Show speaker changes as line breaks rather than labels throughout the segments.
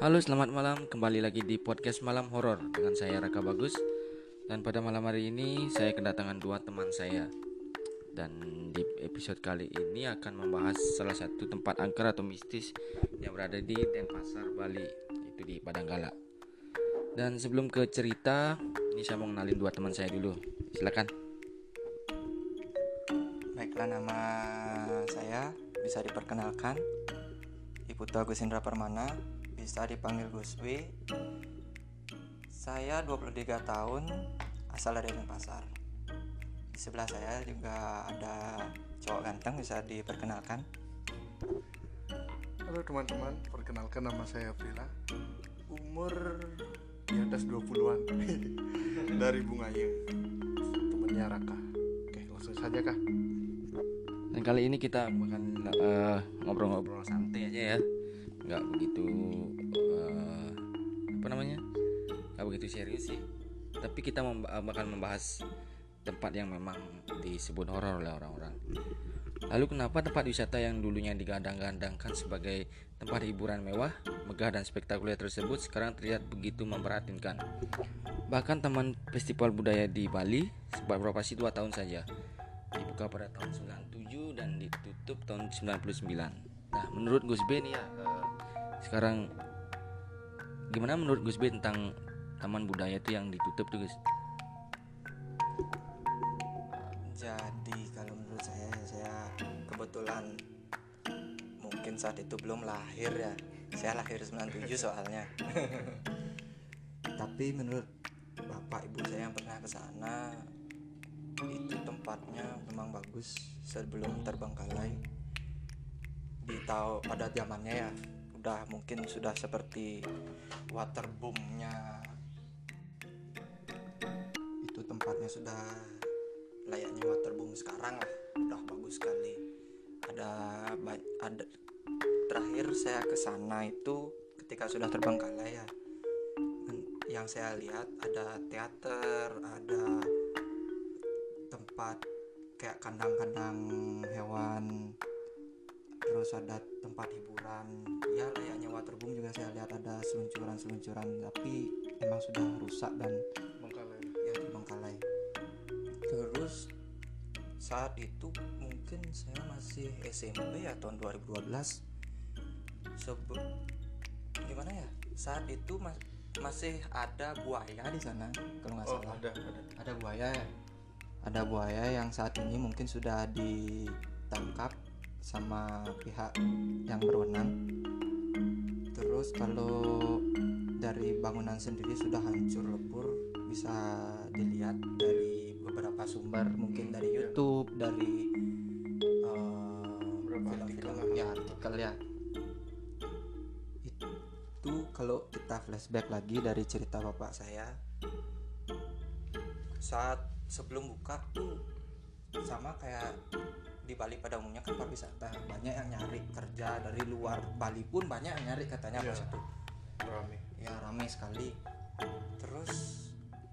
Halo, selamat malam. Kembali lagi di podcast Malam Horor dengan saya Raka Bagus. Dan pada malam hari ini saya kedatangan dua teman saya. Dan di episode kali ini akan membahas salah satu tempat angker atau mistis yang berada di Denpasar, Bali, itu di Padanggala. Dan sebelum ke cerita, ini saya mau kenalin dua teman saya dulu. Silakan.
Baiklah nama saya bisa diperkenalkan Ibu Agus Indra Permana bisa dipanggil Gus W. Saya 23 tahun, asal dari Denpasar. Di sebelah saya juga ada cowok ganteng bisa diperkenalkan.
Halo teman-teman, perkenalkan nama saya Vila. Umur di atas 20-an. dari Bungaya. Temennya Raka. Oke, langsung saja kah?
Dan kali ini kita akan eh, ngobrol-ngobrol santai aja ya, nggak begitu eh, apa namanya, nggak begitu serius sih. Tapi kita memba- bakal membahas tempat yang memang disebut horor oleh orang-orang. Lalu kenapa tempat wisata yang dulunya digadang-gadangkan sebagai tempat hiburan mewah, megah dan spektakuler tersebut sekarang terlihat begitu memprihatinkan. Bahkan Taman Festival Budaya di Bali beroperasi dua tahun saja dibuka pada tahun 97 dan ditutup tahun 99. Nah, menurut Gus B nih ya, eh, sekarang gimana menurut Gus B tentang taman budaya itu yang ditutup tuh Gus?
Jadi kalau menurut saya saya kebetulan mungkin saat itu belum lahir ya. Saya lahir 97 soalnya. Tapi menurut bapak ibu saya yang pernah ke sana itu tempatnya memang bagus sebelum terbengkalai. Di tahu pada zamannya ya udah mungkin sudah seperti waterboomnya itu tempatnya sudah layaknya waterboom sekarang lah udah bagus sekali. Ada ada terakhir saya ke sana itu ketika sudah terbengkalai ya. Yang saya lihat ada teater ada tempat kayak kandang-kandang hewan terus ada tempat hiburan. Ya layaknya waterboom juga saya lihat ada seluncuran-seluncuran tapi emang sudah rusak dan
Bengkalai.
ya terbengkalai terus saat itu mungkin saya masih SMP ya tahun 2012 Sebe gimana ya? Saat itu mas- masih ada buaya di sana kalau nggak
Oh,
salah.
ada, ada.
ada buaya. Ya ada buaya yang saat ini mungkin sudah ditangkap sama pihak yang berwenang. Terus kalau dari bangunan sendiri sudah hancur lebur bisa dilihat dari beberapa sumber. Mungkin dari YouTube dari eh,
Beberapa
film-film
lah.
ya artikel ya. Itu kalau kita flashback lagi dari cerita bapak saya saat sebelum buka tuh sama kayak di Bali pada umumnya kan pariwisata. Banyak yang nyari kerja dari luar Bali pun banyak yang nyari katanya pas
Iya.
itu?
Rame.
ya ramai sekali. Terus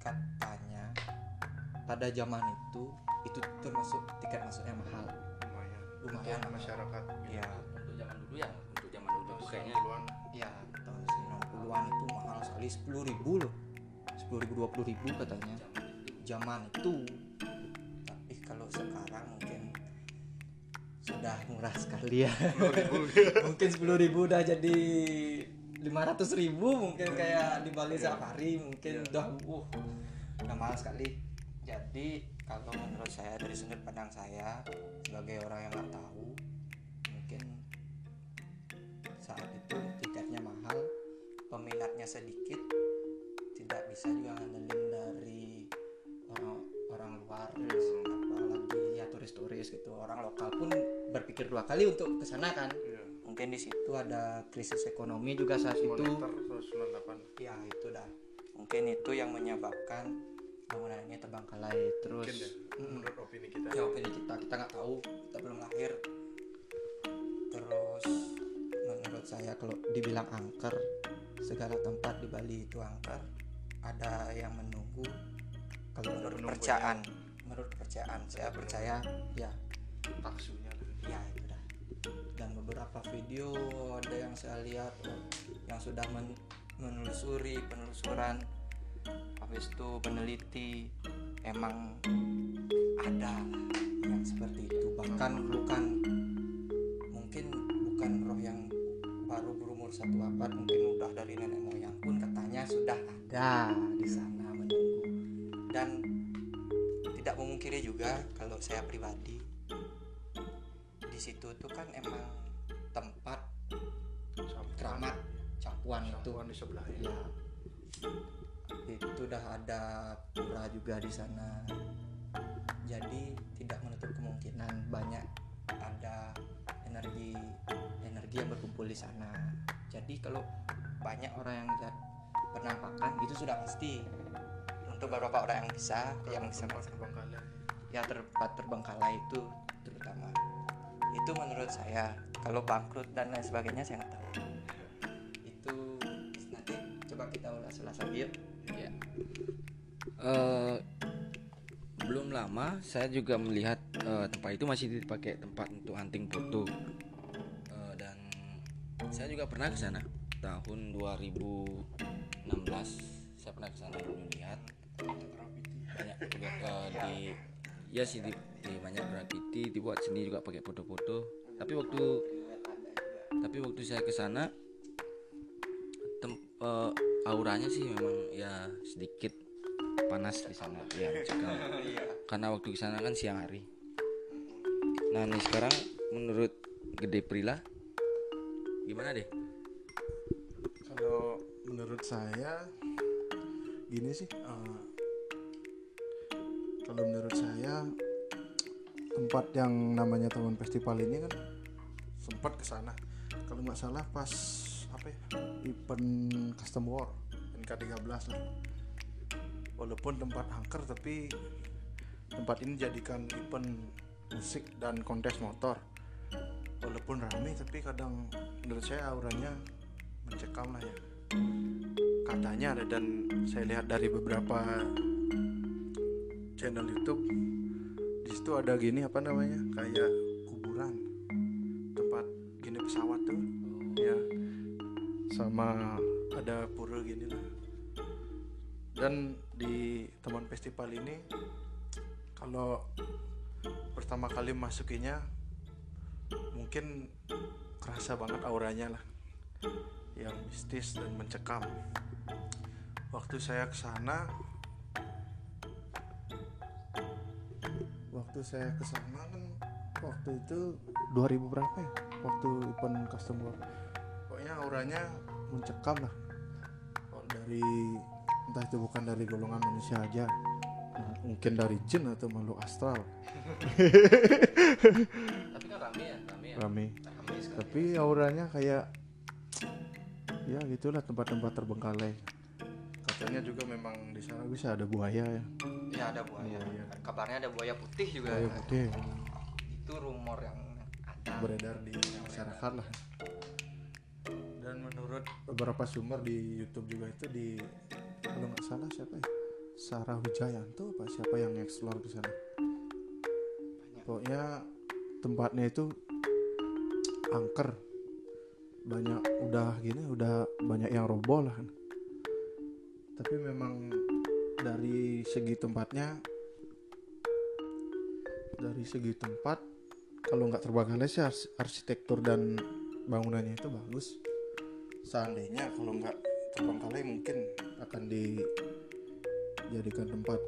katanya pada zaman itu itu termasuk tiket masuknya mahal.
Lumayan.
lumayan.
Untuk masyarakat.
ya
Untuk zaman dulu ya, untuk zaman dulu tuh kayaknya.
90-an.
ya tahun 90-an itu mahal sekali. 10.000 ribu loh. 10 ribu 20 ribu katanya. Zaman itu sudah murah sekali ya. Mungkin 10.000 ribu udah jadi 500 ribu mungkin kayak di Bali safari mungkin udah uh, udah mahal sekali. Jadi kalau menurut saya dari sudut pandang saya sebagai orang yang nggak tahu mungkin saat itu tiketnya mahal peminatnya sedikit tidak bisa juga ngandelin dari orang orang luar apalagi ya turis-turis gitu. Orang lokal pun berpikir dua kali untuk ke sana kan.
Iya.
mungkin di situ. Ada krisis ekonomi juga saat itu.
Moneter 198.
ya itu dah. Mungkin itu yang menyebabkan bangunan ini terbengkalai terus.
Mungkin ya.
Mm,
Menurut opini kita.
ya opini kita. Kita nggak tahu. Kita belum lahir. Terus menurut saya kalau dibilang angker segala tempat di Bali itu angker. Ada yang menunggu. Kalau menurut percayaan menurut kepercayaan saya percaya ya.
Taksunya.
Beberapa video ada yang saya lihat yang sudah men- menelusuri penelusuran. Habis itu meneliti emang ada yang seperti itu. Bahkan bukan mungkin bukan roh yang baru berumur satu abad mungkin udah dari nenek moyang pun katanya sudah ada di sana menunggu. Dan tidak memungkiri juga kalau saya pribadi di situ tuh kan emang tempat keramat campuan itu.
Di sebelah ya.
ya itu udah ada pura juga di sana. Jadi tidak menutup kemungkinan banyak ada energi energi yang berkumpul di sana. Jadi kalau banyak orang yang lihat penampakan itu sudah pasti. Untuk beberapa orang yang bisa yang bisa
terbengkalai.
ya tempat terbengkalai itu terutama itu menurut saya kalau bangkrut dan lain sebagainya saya nggak tahu itu nanti coba kita ulas-ulas lagi yuk
Ya. Eh, belum lama saya juga melihat eh, tempat itu masih dipakai tempat untuk hunting foto. Eh, dan saya juga pernah ke sana tahun 2016. Saya pernah ke sana dulu lihat banyak juga eh, di ya sih di, di banyak graffiti dibuat sendiri juga pakai foto-foto. Tapi waktu tapi waktu saya ke sana tem- eh, auranya sih memang ya sedikit panas di sana ya mencekam. karena waktu ke sana kan siang hari nah ini sekarang menurut Gede Prila gimana deh
Kalau menurut saya gini sih eh, kalau menurut saya tempat yang namanya Taman Festival ini kan sempat ke sana. Kalau nggak salah pas apa ya? Event Custom War NK13 lah. Walaupun tempat angker tapi tempat ini jadikan event musik dan kontes motor. Walaupun ramai tapi kadang menurut saya auranya mencekam lah ya katanya ada dan saya lihat dari beberapa channel YouTube di situ ada gini apa namanya kayak kuburan. Tempat gini pesawat tuh ya. Sama ada pura gini lah. Dan di teman festival ini kalau pertama kali masukinya mungkin kerasa banget auranya lah. Yang mistis dan mencekam. Waktu saya ke waktu saya ke sana kan waktu itu 2000 berapa ya? Waktu event custom war. Pokoknya auranya mencekam lah. Kalau dari entah itu bukan dari golongan manusia aja. Nah, mungkin dari jin atau makhluk astral
tapi kan rame ya rame ya
rame
rame
tapi auranya kayak ya gitulah tempat-tempat terbengkalai katanya juga memang di sana bisa ada buaya ya?
Ya ada buaya.
Buaya.
kabarnya ada buaya putih juga.
Buaya putih.
Itu rumor yang ada.
Beredar di masyarakat lah. Dan menurut beberapa sumber di YouTube juga itu di kalau nggak salah siapa ya? Sarah Wijayanto apa siapa yang explore ke sana? Pokoknya tempatnya itu angker. Banyak udah gini udah banyak yang roboh lah tapi memang dari segi tempatnya dari segi tempat kalau nggak terbengkalai sih ars- arsitektur dan bangunannya itu bagus. Seandainya kalau nggak terbengkalai mungkin akan dijadikan tempat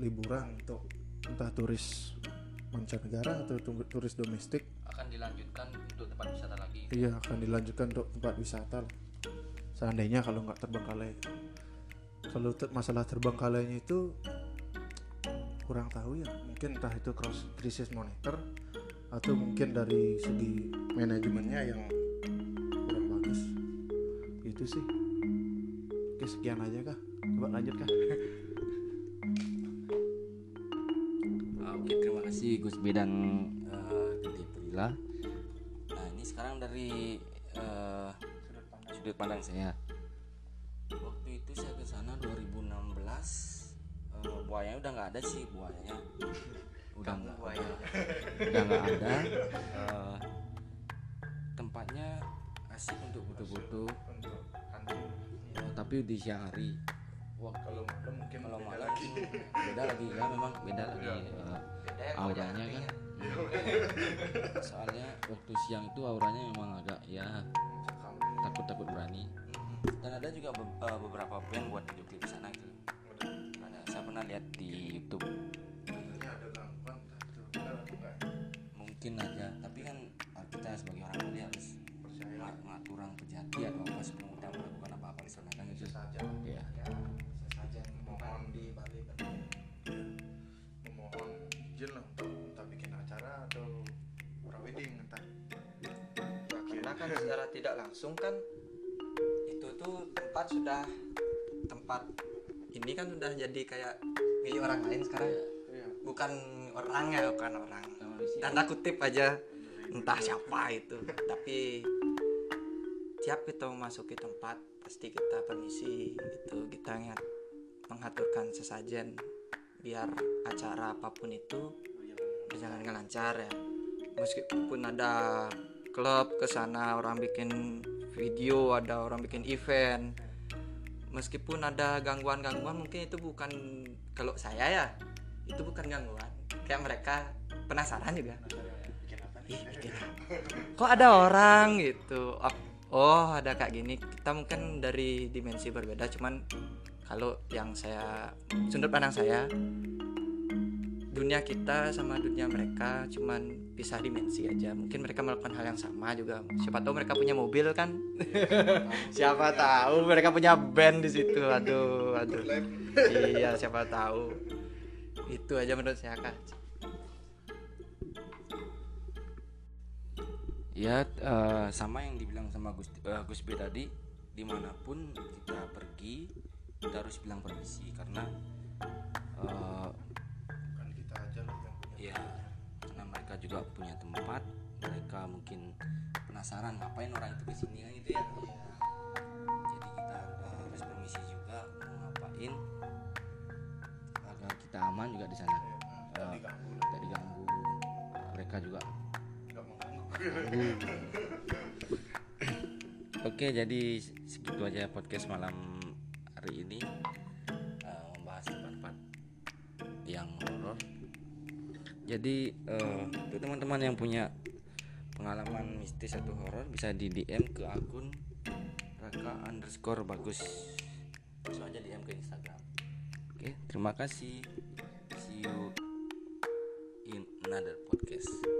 liburan untuk entah turis mancanegara atau tu- turis domestik.
Akan dilanjutkan untuk tempat wisata lagi.
Iya akan dilanjutkan untuk tempat wisata. Seandainya kalau nggak terbengkalai kalau te- masalah terbengkalainya itu kurang tahu ya. Mungkin entah itu cross krisis monitor atau mungkin dari segi manajemennya yang kurang bagus. Itu sih. Oke sekian aja kah? Coba lanjut kah?
Ah, Oke terima kasih Gus B dan eh, Gede. Nah ini sekarang dari eh, sudut pandang saya. Buayanya udah nggak ada sih buayanya. Udah nggak
buaya.
udah nggak ada. Eh, tempatnya asik untuk foto-foto
untuk hunting
oh, tapi di siang hari wah
kalau malam mungkin
kalau
beda
malam beda lagi ya memang. Beda lagi
Iya.
ya,
auranya kan.
huntingnya.
soalnya waktu siang itu auranya memang agak ya takut-takut berani. Dan ada juga be- eh, beberapa band buat video klip di sana gitu pernah lihat di YouTube.
Itu
mungkin aja tapi kan kita sebagai orang mulia harus
percaya.
mengatur orang pejati atau apa sebelum kita melakukan apa-apa di sana. Kan
bisa saja.
Ya
Ya, bisa saja. Mohon di Bali kan.
memohon izin lah untuk entah bikin acara atau wedding entah.
Ya, karena kan secara tidak langsung kan itu tuh tempat sudah tempat ini kan sudah jadi kayak milik orang lain sekarang.
Iya
bukan orang ya bukan orang. Tanda kutip aja. Entah siapa itu. Tapi tiap kita memasuki tempat pasti kita permisi itu kita ingat mengaturkan sesajen biar acara apa pun itu berjalan dengan lancar ya. Meskipun ada klub ke sana orang bikin video ada orang bikin event meskipun ada gangguan-gangguan mungkin itu bukan kalau saya ya itu bukan gangguan. Kayak mereka penasaran juga. Ih, bikin kok ada orang gitu? Ap- oh ada kayak gini. Kita mungkin dari dimensi berbeda cuman kalau yang saya sudut pandang saya dunia kita sama dunia mereka cuman pisah dimensi aja. Mungkin mereka melakukan hal yang sama juga. Siapa tahu mereka punya mobil kan? Siapa tahu mereka punya band di situ. Aduh aduh. Iya siapa tahu. Itu aja menurut saya kak.
Ya eh, sama yang dibilang sama Gus eh, Gus B tadi. Di mana pun kita pergi kita harus bilang permisi karena eh,
bukan kita aja loh yang punya
ya juga punya tempat. Mereka mungkin penasaran ngapain orang itu ke sini kan gitu ya. Jadi kita eh, harus permisi juga mau ngapain. Agar kita aman juga di sana.
Nggak
Eh,
diganggu. lah
tidak diganggu. Mereka juga. Oke, jadi segitu aja podcast malam hari ini Jadi untuk teman-teman yang punya pengalaman mistis atau horor bisa di DM ke akun raka underscore bagus. Langsung aja DM ke Instagram. Oke, terima kasih. See you in another podcast.